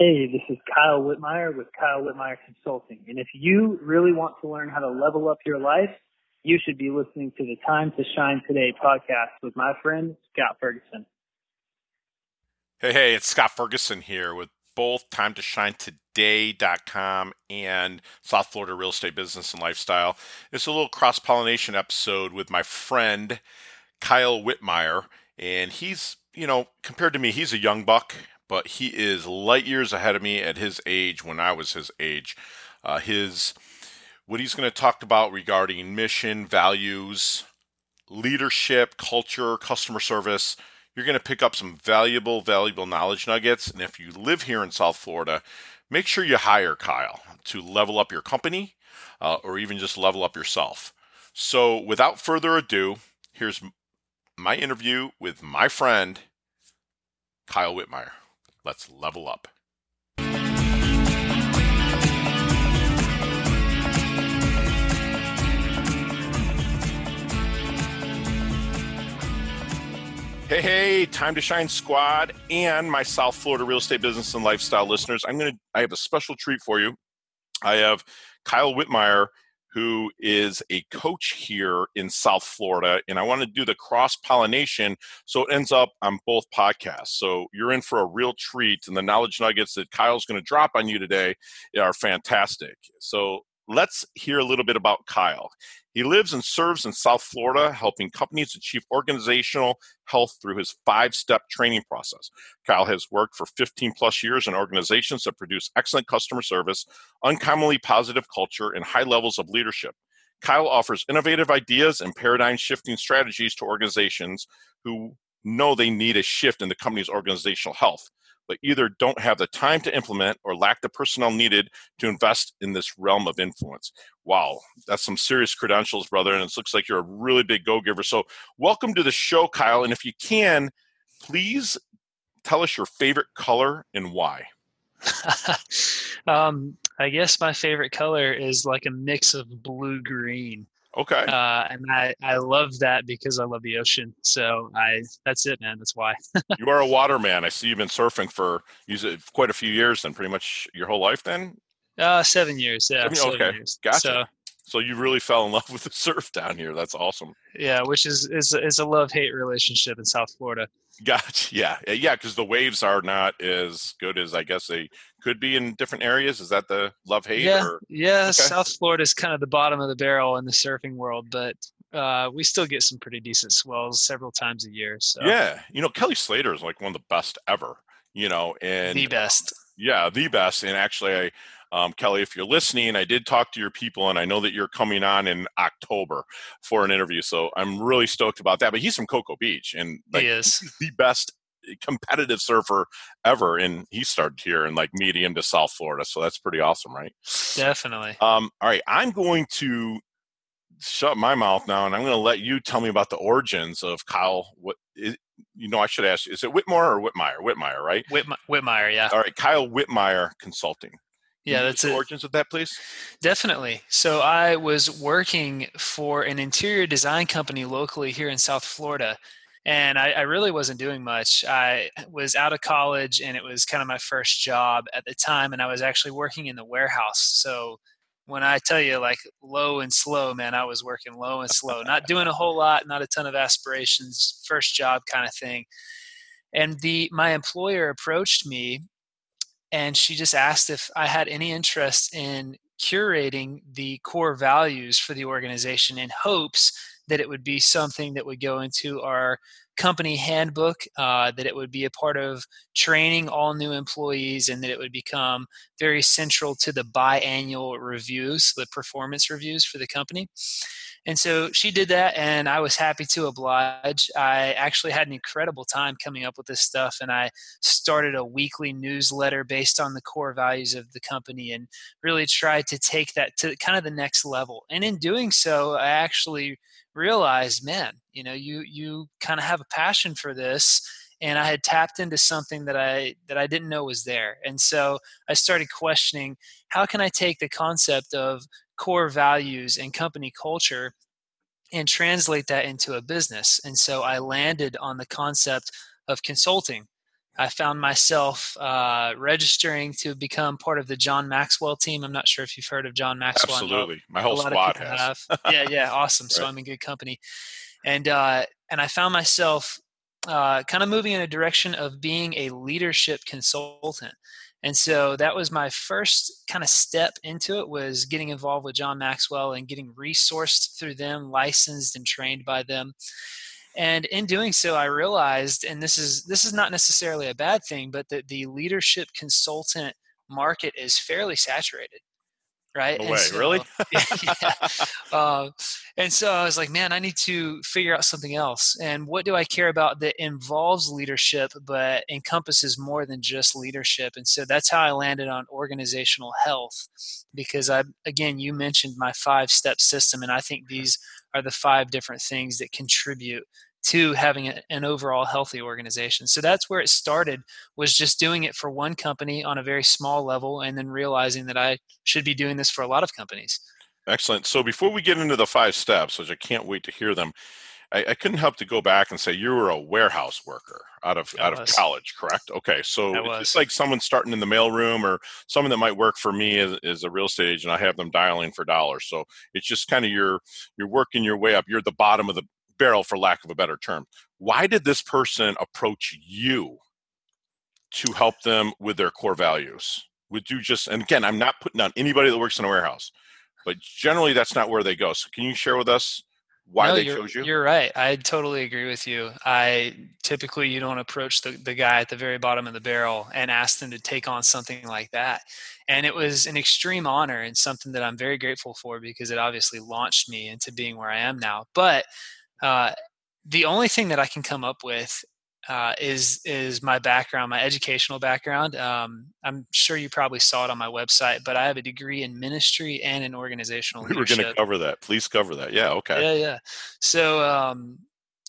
Hey, this is Kyle Whitmire with Kyle Whitmire Consulting. And if you really want to learn how to level up your life, you should be listening to the Time to Shine Today podcast with my friend Scott Ferguson. Hey, hey, it's Scott Ferguson here with both Time to Shine Today.com and South Florida Real Estate Business and Lifestyle. It's a little cross pollination episode with my friend Kyle Whitmire. And he's, you know, compared to me, he's a young buck but he is light years ahead of me at his age when I was his age. Uh, his what he's going to talk about regarding mission, values, leadership, culture, customer service. You're going to pick up some valuable, valuable knowledge nuggets. And if you live here in South Florida, make sure you hire Kyle to level up your company uh, or even just level up yourself. So, without further ado, here's my interview with my friend, Kyle Whitmire. Let's level up. Hey, hey, time to shine squad and my South Florida real estate business and lifestyle listeners. I'm going to I have a special treat for you. I have Kyle Whitmire who is a coach here in South Florida, and I want to do the cross pollination so it ends up on both podcasts. So you're in for a real treat, and the knowledge nuggets that Kyle's going to drop on you today are fantastic. So let's hear a little bit about Kyle. He lives and serves in South Florida, helping companies achieve organizational health through his five step training process. Kyle has worked for 15 plus years in organizations that produce excellent customer service, uncommonly positive culture, and high levels of leadership. Kyle offers innovative ideas and paradigm shifting strategies to organizations who know they need a shift in the company's organizational health but either don't have the time to implement or lack the personnel needed to invest in this realm of influence. Wow, that's some serious credentials, brother. And it looks like you're a really big go giver. So, welcome to the show, Kyle. And if you can, please tell us your favorite color and why. um, I guess my favorite color is like a mix of blue green. Okay. Uh, and I, I love that because I love the ocean. So I that's it, man. That's why. you are a waterman. I see you've been surfing for quite a few years, and pretty much your whole life. Then. Uh, seven years. Yeah. Seven, seven okay. Years. Gotcha. So, so you really fell in love with the surf down here. That's awesome. Yeah, which is is is a love hate relationship in South Florida. Gotcha. Yeah, yeah, because the waves are not as good as I guess they could be in different areas. Is that the love hate? Yeah, or? yeah. Okay. South Florida is kind of the bottom of the barrel in the surfing world, but uh, we still get some pretty decent swells several times a year. So yeah, you know, Kelly Slater is like one of the best ever. You know, and the best. Um, yeah, the best. And actually, I um, Kelly, if you're listening, I did talk to your people, and I know that you're coming on in October for an interview. So I'm really stoked about that. But he's from Cocoa Beach, and like, he is the best competitive surfer ever and he started here and like medium to south florida so that's pretty awesome right? Definitely. Um all right i'm going to shut my mouth now and i'm going to let you tell me about the origins of kyle what is, you know i should ask is it whitmore or whitmire? Whitmire right? Whitmire, whitmire yeah. All right kyle whitmire consulting. Yeah, that's the origins of that, please. Definitely. So I was working for an interior design company locally here in South Florida, and I, I, really wasn't doing much. I was out of college, and it was kind of my first job at the time, and I was actually working in the warehouse. So when I tell you like low and slow, man, I was working low and slow, not doing a whole lot, not a ton of aspirations, first job kind of thing. And the my employer approached me and she just asked if I had any interest in curating the core values for the organization in hopes that it would be something that would go into our company handbook, uh, that it would be a part of training all new employees, and that it would become very central to the biannual reviews, the performance reviews for the company. And so she did that, and I was happy to oblige. I actually had an incredible time coming up with this stuff, and I started a weekly newsletter based on the core values of the company and really tried to take that to kind of the next level. And in doing so, I actually realized, man, you know, you you kind of have a passion for this and I had tapped into something that I that I didn't know was there. And so I started questioning how can I take the concept of core values and company culture and translate that into a business. And so I landed on the concept of consulting. I found myself uh, registering to become part of the John Maxwell team. I'm not sure if you've heard of John Maxwell. Absolutely, my whole squad has. yeah, yeah, awesome. right. So I'm in good company, and uh, and I found myself uh, kind of moving in a direction of being a leadership consultant. And so that was my first kind of step into it was getting involved with John Maxwell and getting resourced through them, licensed and trained by them. And in doing so, I realized, and this is this is not necessarily a bad thing, but that the leadership consultant market is fairly saturated right? No way, so, really? yeah. Uh, and so I was like, man, I need to figure out something else. And what do I care about that involves leadership but encompasses more than just leadership? And so that's how I landed on organizational health, because I, again, you mentioned my five step system, and I think these are the five different things that contribute to having a, an overall healthy organization. So that's where it started was just doing it for one company on a very small level and then realizing that I should be doing this for a lot of companies. Excellent. So before we get into the five steps, which I can't wait to hear them, I, I couldn't help to go back and say you were a warehouse worker out of out of college, correct? Okay, so it's like someone starting in the mailroom or someone that might work for me as, as a real estate agent. I have them dialing for dollars, so it's just kind of you're you're working your way up. You're at the bottom of the barrel for lack of a better term why did this person approach you to help them with their core values would you just and again i'm not putting on anybody that works in a warehouse but generally that's not where they go so can you share with us why no, they chose you? you're right. I totally agree with you. I typically you don't approach the, the guy at the very bottom of the barrel and ask them to take on something like that. And it was an extreme honor and something that i'm very grateful for because it obviously launched me into being where i am now. But uh, the only thing that I can come up with uh, is is my background, my educational background. Um, I'm sure you probably saw it on my website, but I have a degree in ministry and in organizational. We were going to cover that. Please cover that. Yeah. Okay. Yeah. Yeah. So um,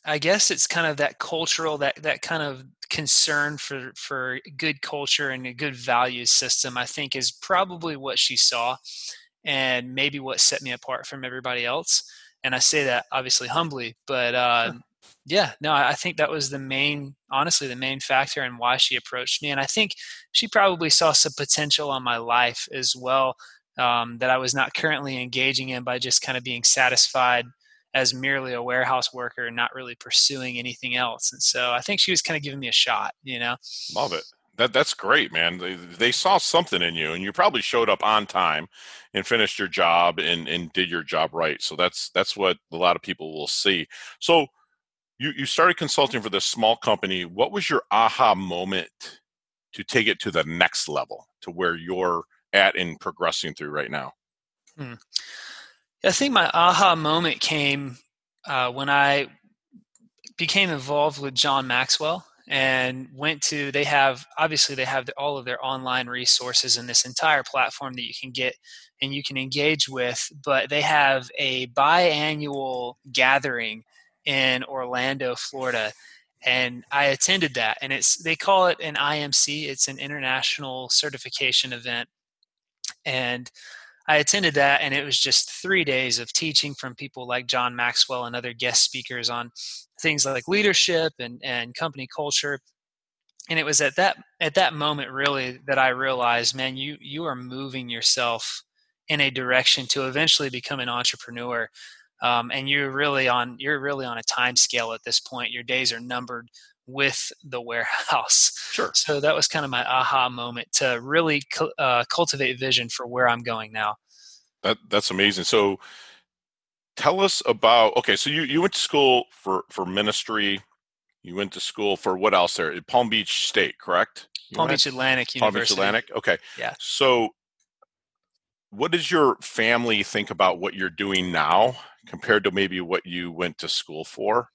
I guess it's kind of that cultural that that kind of concern for for good culture and a good value system. I think is probably what she saw, and maybe what set me apart from everybody else and I say that obviously humbly, but uh, yeah, no, I think that was the main, honestly, the main factor in why she approached me, and I think she probably saw some potential on my life as well um, that I was not currently engaging in by just kind of being satisfied as merely a warehouse worker and not really pursuing anything else. And so I think she was kind of giving me a shot, you know. Love it. That that's great, man. They, they saw something in you, and you probably showed up on time and finished your job and, and did your job right. So that's that's what a lot of people will see. So you you started consulting for this small company. What was your aha moment to take it to the next level, to where you're at and progressing through right now? Hmm. I think my aha moment came uh, when I became involved with John Maxwell and went to they have obviously they have all of their online resources and this entire platform that you can get and you can engage with but they have a biannual gathering in Orlando Florida and I attended that and it's they call it an IMC it's an international certification event. And I attended that and it was just 3 days of teaching from people like John Maxwell and other guest speakers on things like leadership and, and company culture. And it was at that at that moment really that i realized man you you are moving yourself in a direction to eventually become an entrepreneur um, and you're really on you're really on a time scale at this point. Your days are numbered with the warehouse. Sure. So that was kind of my aha moment to really uh, cultivate vision for where i'm going now. That that's amazing. So tell us about okay so you, you went to school for for ministry. You went to school for what else there? Palm beach state correct? You palm beach atlantic University. palm beach atlantic? Okay. Yeah. So what does your family think about what you're doing now compared to maybe what you went to school for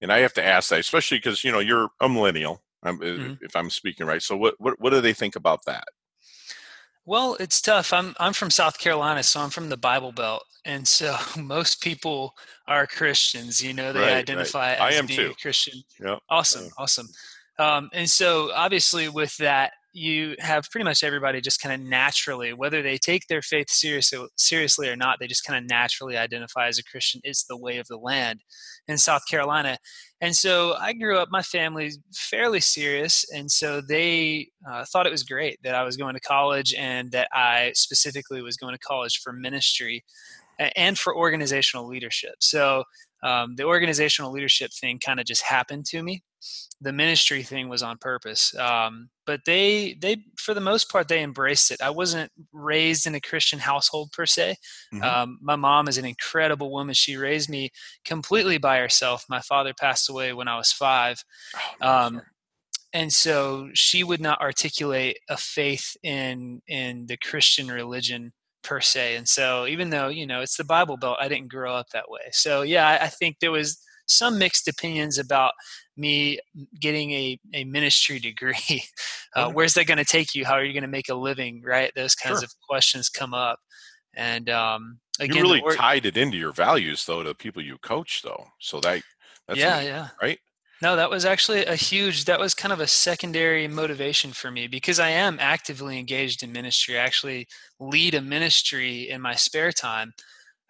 and i have to ask that especially because you know you're a millennial mm-hmm. if i'm speaking right so what, what what do they think about that well, it's tough. I'm I'm from South Carolina, so I'm from the Bible Belt, and so most people are Christians. You know, they right, identify right. as being too. a Christian. Yeah. Awesome, awesome. Um, and so, obviously, with that you have pretty much everybody just kind of naturally, whether they take their faith seriously, seriously or not, they just kind of naturally identify as a Christian. It's the way of the land in South Carolina. And so I grew up, my family's fairly serious. And so they uh, thought it was great that I was going to college and that I specifically was going to college for ministry and for organizational leadership. So um, the organizational leadership thing kind of just happened to me. The ministry thing was on purpose, um, but they they for the most part they embraced it. I wasn't raised in a Christian household per se. Mm-hmm. Um, my mom is an incredible woman. She raised me completely by herself. My father passed away when I was five. Oh, um, and so she would not articulate a faith in in the Christian religion per se. And so even though, you know, it's the Bible Belt, I didn't grow up that way. So yeah, I, I think there was some mixed opinions about me getting a, a ministry degree. Uh, where's that going to take you? How are you going to make a living? Right? Those kinds sure. of questions come up. And um, again, you really or- tied it into your values, though, to the people you coach, though. So that, that's yeah, amazing, yeah, right. No, that was actually a huge, that was kind of a secondary motivation for me because I am actively engaged in ministry. I actually lead a ministry in my spare time.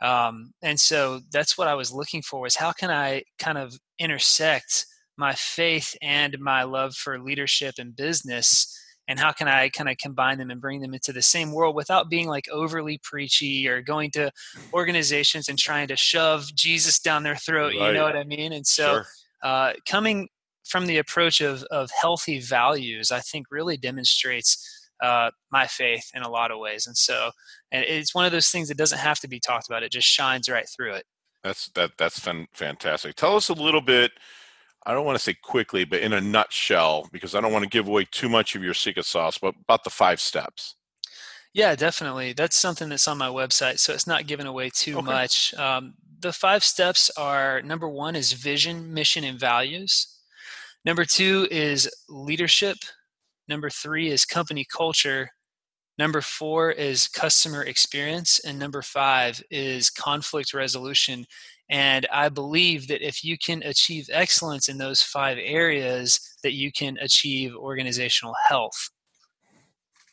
Um, and so that's what I was looking for was how can I kind of intersect my faith and my love for leadership and business and how can I kind of combine them and bring them into the same world without being like overly preachy or going to organizations and trying to shove Jesus down their throat, right. you know what I mean? And so sure uh, coming from the approach of, of healthy values, I think really demonstrates uh, my faith in a lot of ways. And so, and it's one of those things that doesn't have to be talked about. It just shines right through it. That's that. That's fantastic. Tell us a little bit. I don't want to say quickly, but in a nutshell, because I don't want to give away too much of your secret sauce. But about the five steps. Yeah, definitely. That's something that's on my website, so it's not giving away too okay. much. Um, the five steps are number one is vision, mission, and values. Number two is leadership. Number three is company culture. Number four is customer experience. And number five is conflict resolution. And I believe that if you can achieve excellence in those five areas, that you can achieve organizational health.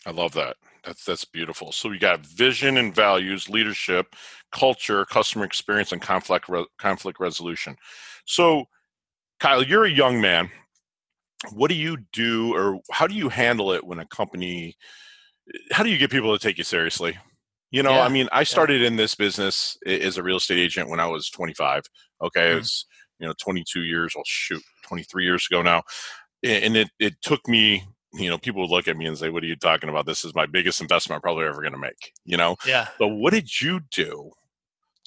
I love that. That's that's beautiful. So we got vision and values, leadership, culture, customer experience, and conflict re- conflict resolution. So, Kyle, you're a young man. What do you do, or how do you handle it when a company? How do you get people to take you seriously? You know, yeah. I mean, I started yeah. in this business as a real estate agent when I was 25. Okay, mm-hmm. it's you know 22 years. Well, shoot, 23 years ago now, and it it took me you know, people would look at me and say, "What are you talking about? This is my biggest investment I'm probably ever going to make." You know. Yeah. But what did you do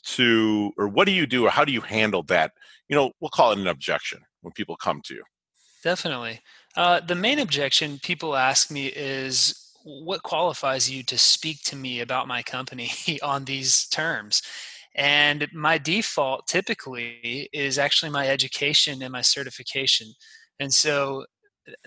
to, or what do you do, or how do you handle that? You know, we'll call it an objection when people come to you. Definitely. Uh, the main objection people ask me is, "What qualifies you to speak to me about my company on these terms?" And my default typically is actually my education and my certification. And so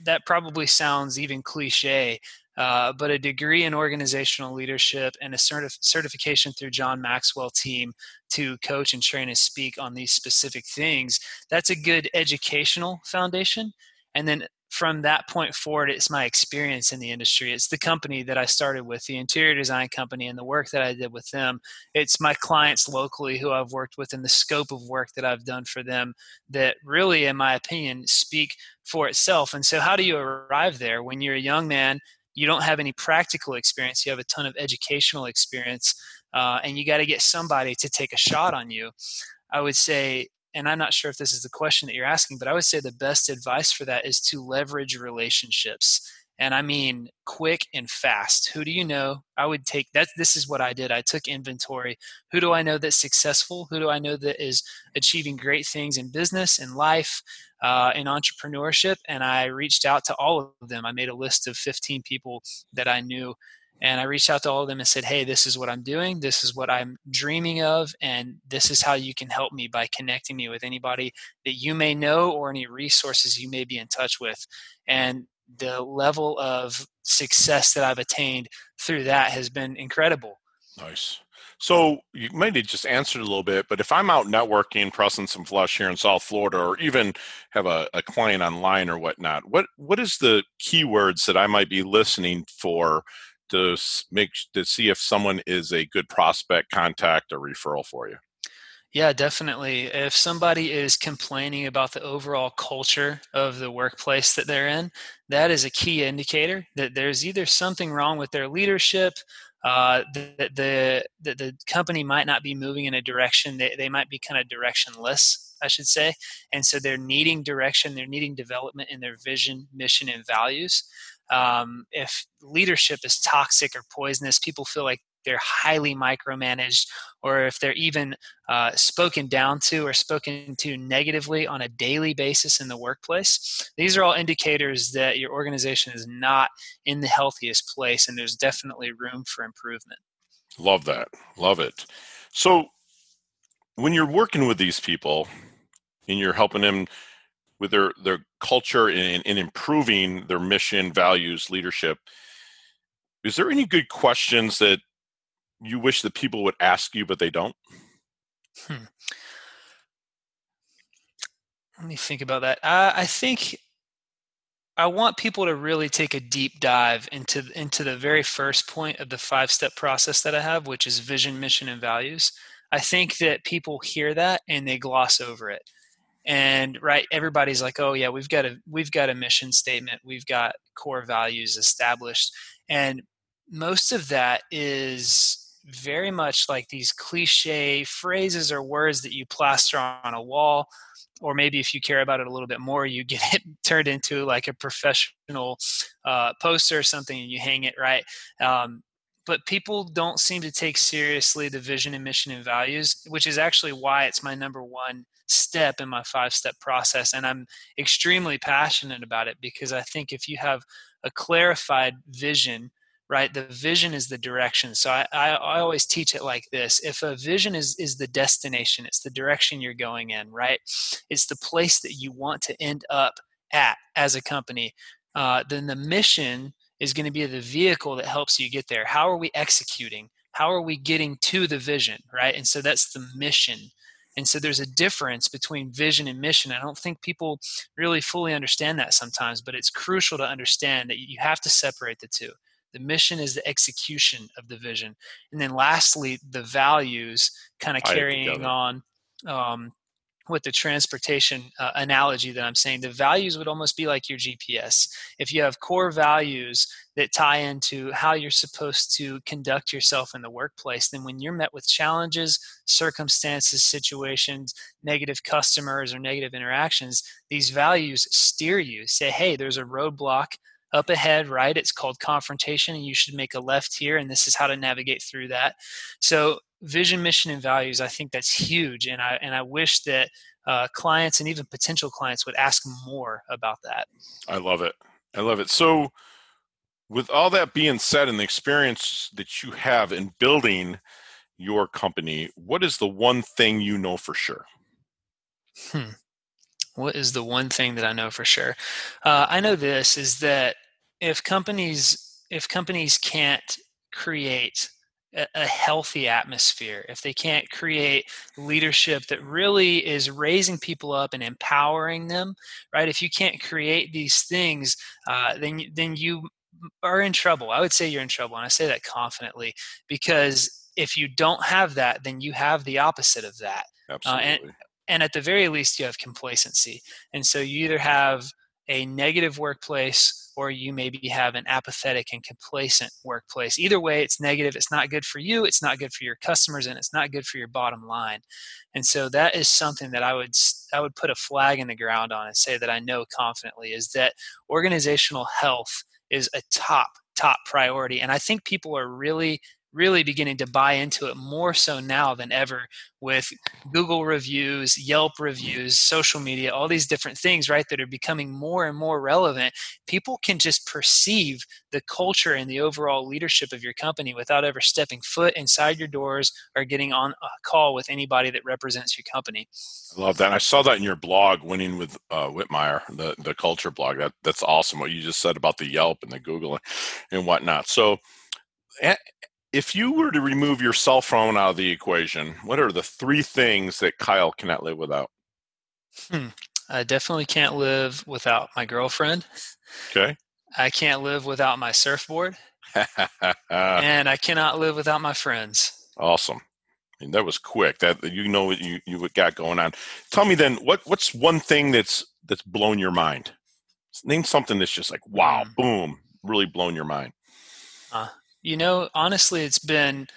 that probably sounds even cliche, uh, but a degree in organizational leadership and a certif- certification through John Maxwell team to coach and train and speak on these specific things, that's a good educational foundation. And then from that point forward, it's my experience in the industry. It's the company that I started with, the interior design company, and the work that I did with them. It's my clients locally who I've worked with and the scope of work that I've done for them that really, in my opinion, speak for itself. And so, how do you arrive there when you're a young man? You don't have any practical experience, you have a ton of educational experience, uh, and you got to get somebody to take a shot on you. I would say and I'm not sure if this is the question that you're asking, but I would say the best advice for that is to leverage relationships. And I mean quick and fast. Who do you know? I would take that. This is what I did. I took inventory. Who do I know that's successful? Who do I know that is achieving great things in business, in life, uh, in entrepreneurship? And I reached out to all of them. I made a list of 15 people that I knew and I reached out to all of them and said, Hey, this is what I'm doing. This is what I'm dreaming of. And this is how you can help me by connecting me with anybody that you may know or any resources you may be in touch with. And the level of success that I've attained through that has been incredible. Nice. So you might have just answered a little bit, but if I'm out networking, pressing some flush here in South Florida, or even have a, a client online or whatnot, what what is the keywords that I might be listening for to make to see if someone is a good prospect, contact, or referral for you? Yeah, definitely. If somebody is complaining about the overall culture of the workplace that they're in, that is a key indicator that there's either something wrong with their leadership, uh, that the, the, the company might not be moving in a direction, they, they might be kind of directionless, I should say. And so they're needing direction, they're needing development in their vision, mission, and values. Um, if leadership is toxic or poisonous, people feel like they're highly micromanaged or if they're even uh, spoken down to or spoken to negatively on a daily basis in the workplace. These are all indicators that your organization is not in the healthiest place and there's definitely room for improvement. Love that. Love it. So, when you're working with these people and you're helping them with their, their culture and, in improving their mission, values, leadership, is there any good questions that you wish that people would ask you, but they don't? Hmm. Let me think about that. Uh, I think I want people to really take a deep dive into into the very first point of the five step process that I have, which is vision, mission, and values. I think that people hear that and they gloss over it. And right, everybody's like, "Oh yeah, we've got a we've got a mission statement, we've got core values established," and most of that is very much like these cliche phrases or words that you plaster on a wall or maybe if you care about it a little bit more you get it turned into like a professional uh, poster or something and you hang it right? Um, but people don't seem to take seriously the vision and mission and values which is actually why it's my number one step in my five step process and i'm extremely passionate about it because i think if you have a clarified vision right the vision is the direction. So I, I, I, always teach it like this if a vision is is the destination it's the direction you're going in right it's the place that you want to end up at as a company uh, then the mission is going to be the vehicle that helps you get there how are we executing how are we getting to the vision right and so that's the mission and so there's a difference between vision and mission. I don't think people really fully understand that sometimes, but it's crucial to understand that you have to separate the two. The mission is the execution of the vision. And then lastly, the values kind of carrying on um, with the transportation uh, analogy that I'm saying, the values would almost be like your GPS. If you have core values that tie into how you're supposed to conduct yourself in the workplace, then when you're met with challenges, circumstances, situations, negative customers, or negative interactions, these values steer you. Say, hey, there's a roadblock up ahead, right? It's called confrontation, and you should make a left here, and this is how to navigate through that. So, vision, mission, and values, I think that's huge, and I and I wish that uh, clients and even potential clients would ask more about that. I love it. I love it. So, with all that being said, and the experience that you have in building your company, what is the one thing you know for sure? Hmm what is the one thing that I know for sure? Uh, I know this is that if companies if companies can't create a, healthy atmosphere, if they can't create leadership that really is raising people up and empowering them, right? If you can't create these things, uh, then then you are in trouble. I would say you're in trouble, and I say that confidently because if you don't have that, then you have the opposite of that. Absolutely. Uh, and and at the very least you have complacency and so you either have a negative workplace or you maybe have an apathetic and complacent workplace. Either way it's negative it's not good for you it's not good for your customers and it's not good for your bottom line. And so that is something that i would i would put a flag in the ground on and say that i know confidently is that organizational health is a top top priority. And i think people are really really beginning to buy into it more so now than ever with Google reviews, Yelp reviews, social media, all these different things, right, that are becoming more and more relevant. People can just perceive the culture and the overall leadership of your company without ever stepping foot inside your doors or getting on a call with anybody that represents your company. I love that. I saw that in your blog, Winning with uh, Whitmire, the, the culture blog. That, that's awesome what you just said about the Yelp and the Google and, and whatnot. So, if you were to remove your cell phone out of the equation, what are the three things that Kyle cannot live without? Hmm. I definitely can't live without my girlfriend. Okay. I can't live without my surfboard. and I cannot live without my friends. Awesome. And that was quick. That you know what you, you got going on. Tell me then, what what's one thing that's that's blown your mind? Name something that's just like wow, mm. boom, really blown your mind. Uh, you know, honestly, it's been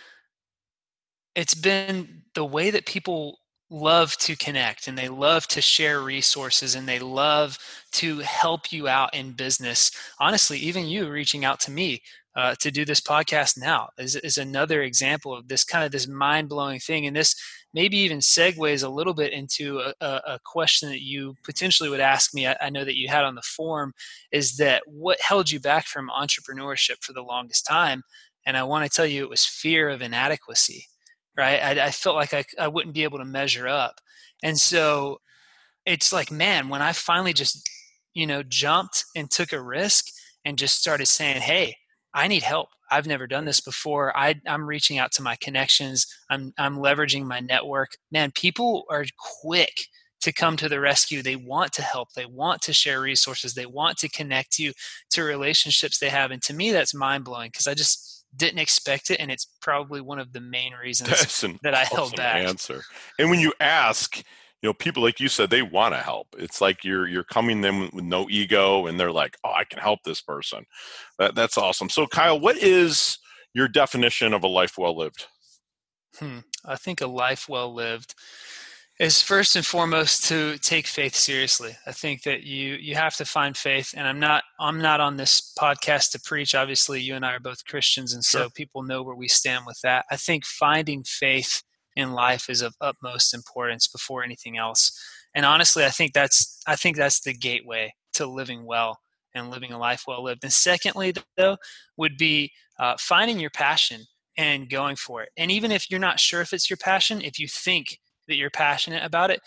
it's been the way that people love to connect and they love to share resources and they love to help you out in business. Honestly, even you reaching out to me uh, to do this podcast now is, is another example of this kind of this mind-blowing thing. And this maybe even segues a little bit into a, a question that you potentially would ask me I, I, know that you had on the form is that what held you back from entrepreneurship for the longest time? And i want to tell you it was fear of inadequacy right? I, I felt like I, I wouldn't be able to measure up. And so it's like man when i finally just you know jumped and took a risk and just started saying hey I need help. I've never done this before. I, am reaching out to my connections. I'm, I'm leveraging my network. Man, people are quick to come to the rescue. They want to help. They want to share resources. They want to connect you to relationships they have. And to me, that's mind blowing because I just didn't expect it. And it's probably one of the main reasons that I held back. Answer. And when you ask, you know people like you said they want to help. It's like you're you're coming them with no ego and they're like oh i can help this person. That, that's awesome. So kyle what is your definition of a life well lived? Hmm. i think a life well lived is first and foremost to take faith seriously. I think that you you have to find faith and i'm not i'm not on this podcast to preach. Obviously you and i are both christians and so sure. people know where we stand with that. I think finding faith in life is of utmost importance before anything else. And honestly, I think that's I think that's the gateway to living well and living a life well lived. And secondly, though, would be uh, finding your passion and going for it. And even if you're not sure if it's your passion, if you think that you're passionate about it,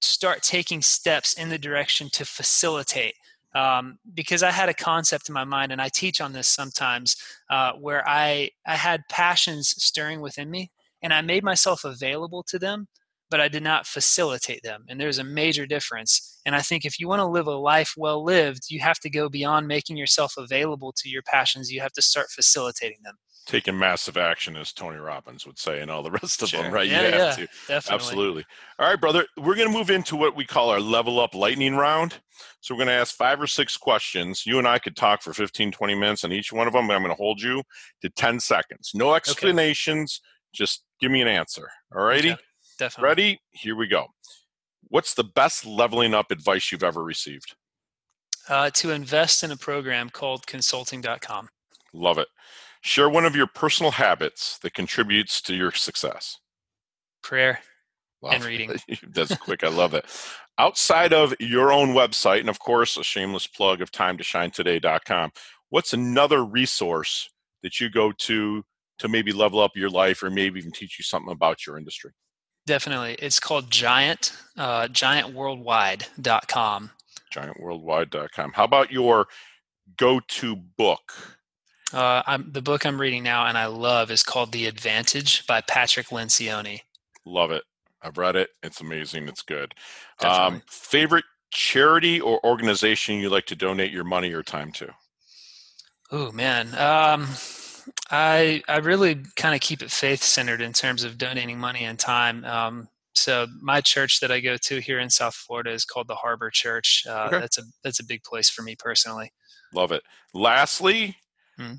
start taking steps in the direction to facilitate. Um, because I had a concept in my mind, and I teach on this sometimes, uh, where I I had passions stirring within me and I made myself available to them, but I did not facilitate them. And there's a major difference. And I think if you want to live a life well lived, you have to go beyond making yourself available to your passions. You have to start facilitating them. Taking massive action, as Tony Robbins would say, and all the rest of sure. them, right? Yeah, you have yeah, to. Definitely. Absolutely. All right, brother. We're going to move into what we call our level up lightning round. So we're going to ask five or six questions. You and I could talk for 15, 20 minutes on each one of them, but I'm going to hold you to 10 seconds. No explanations. Okay just give me an answer. All righty? Okay, definitely. Ready? Here we go. What's the best leveling up advice you've ever received? Uh, to invest in a program called consulting.com. Love it. Share one of your personal habits that contributes to your success. Prayer love and reading. That's quick. I love it. Outside of your own website, and of course, a shameless plug of time to shine today.com, what's another resource that you go to to maybe level up your life or maybe even teach you something about your industry? Definitely. It's called Giant, uh, giantworldwide.com. Giantworldwide.com. How about your go to book? Uh, I'm, the book I'm reading now and I love is called The Advantage by Patrick Lencioni. Love it. I've read it. It's amazing. It's good. Um, favorite charity or organization you like to donate your money or time to? Oh, man. Um, I I really kind of keep it faith centered in terms of donating money and time. Um, so my church that I go to here in South Florida is called the Harbor Church. Uh, okay. That's a that's a big place for me personally. Love it. Lastly, hmm.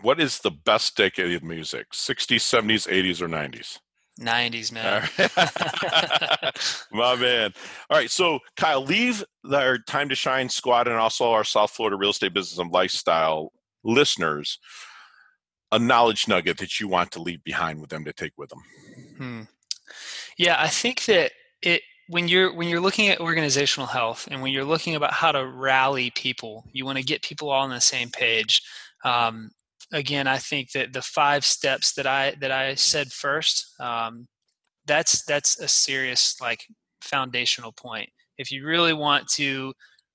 what is the best decade of music? 60s, 70s, 80s, or 90s? 90s, man. My man. All right. So, Kyle, leave our Time to Shine squad and also our South Florida real estate business and lifestyle listeners a knowledge nugget that you want to leave behind with them to take with them? Hmm. Yeah, I think that it when you're when you're looking at organizational health and when you're looking about how to rally people, you want to get people all on the same page. Um, again, I think that the five steps that I that I said first, um, that's that's a serious like foundational point. If you really want to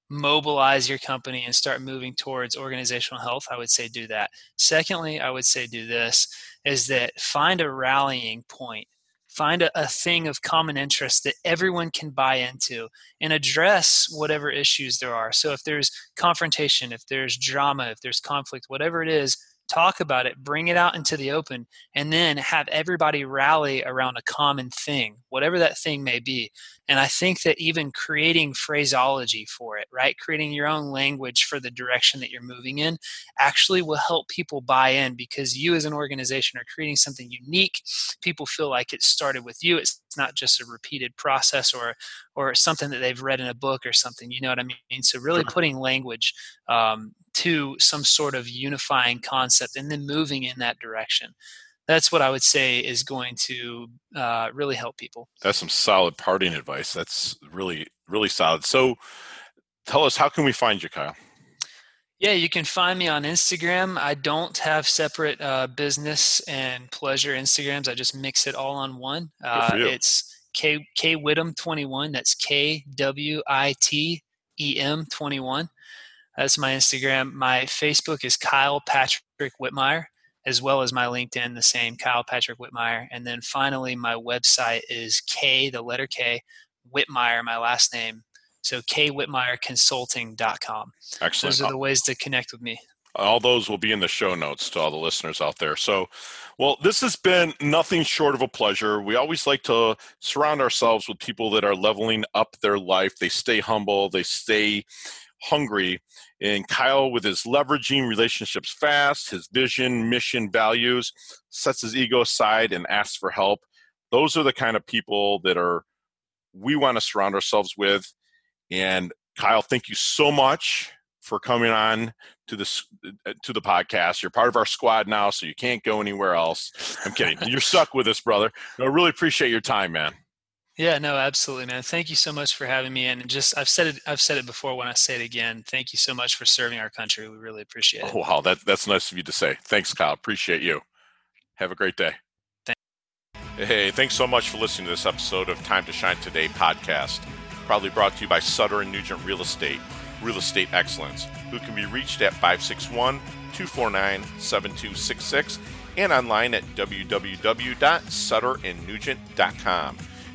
mobilize your company and start moving towards organizational health, I would say do that. Secondly, I would say do this is that find a rallying point. Find a, a thing of common interest that everyone can buy into and address whatever issues there are. So, if there's confrontation, if there's drama, if there's conflict, whatever it is, talk about it, bring it out into the open, and then have everybody rally around a common thing, whatever that thing may be. And I think that even creating phraseology for it, right, creating your own language for the direction that you're moving in, actually will help people buy in because you as an organization are creating something unique. People feel like it started with you. It's not just a repeated process or or something that they've read in a book or something. You know what I mean? So really putting language um, to some sort of unifying concept and then moving in that direction that's what I would say is going to uh, really help people. That's some solid parting advice. That's really, really solid. So tell us, how can we find you, Kyle? Yeah, you can find me on Instagram. I don't have separate uh, business and pleasure Instagrams. I just mix it all on one. Uh, it's K K Wittem twenty one. That's K W I T E M twenty one. That's my Instagram. My Facebook is Kyle Patrick Whitmire, as well as my LinkedIn, the same Kyle Patrick Whitmire. And then finally, my website is K, the letter K, Whitmire, my last name. So kwhitmireconsulting.com. Excellent. Those are the ways to connect with me. All those will be in the show notes to all the listeners out there. So, well, this has been nothing short of a pleasure. We always like to surround ourselves with people that are leveling up their life. They stay humble, they stay hungry. And Kyle, with his leveraging relationships fast, his vision, mission, values, sets his ego aside and asks for help. Those are the kind of people that are we want to surround ourselves with. And Kyle, thank you so much for coming on to this uh, to the podcast. You're part of our squad now, so you can't go anywhere else. I'm kidding. You're stuck with us, brother. I really appreciate your time, man. Yeah, no, absolutely, man. Thank you so much for having me. And just I've said it I've said it before when I say it again. Thank you so much for serving our country. We really appreciate it. Oh, wow, that, that's nice of you to say. Thanks, Kyle. Appreciate you. Have a great day. Thanks. Hey, thanks so much for listening to this episode of Time to Shine Today podcast. Probably brought to you by Sutter and Nugent Real Estate, Real Estate Excellence, who can be reached at 561 249 7266 and online at www.sutterandnugent.com.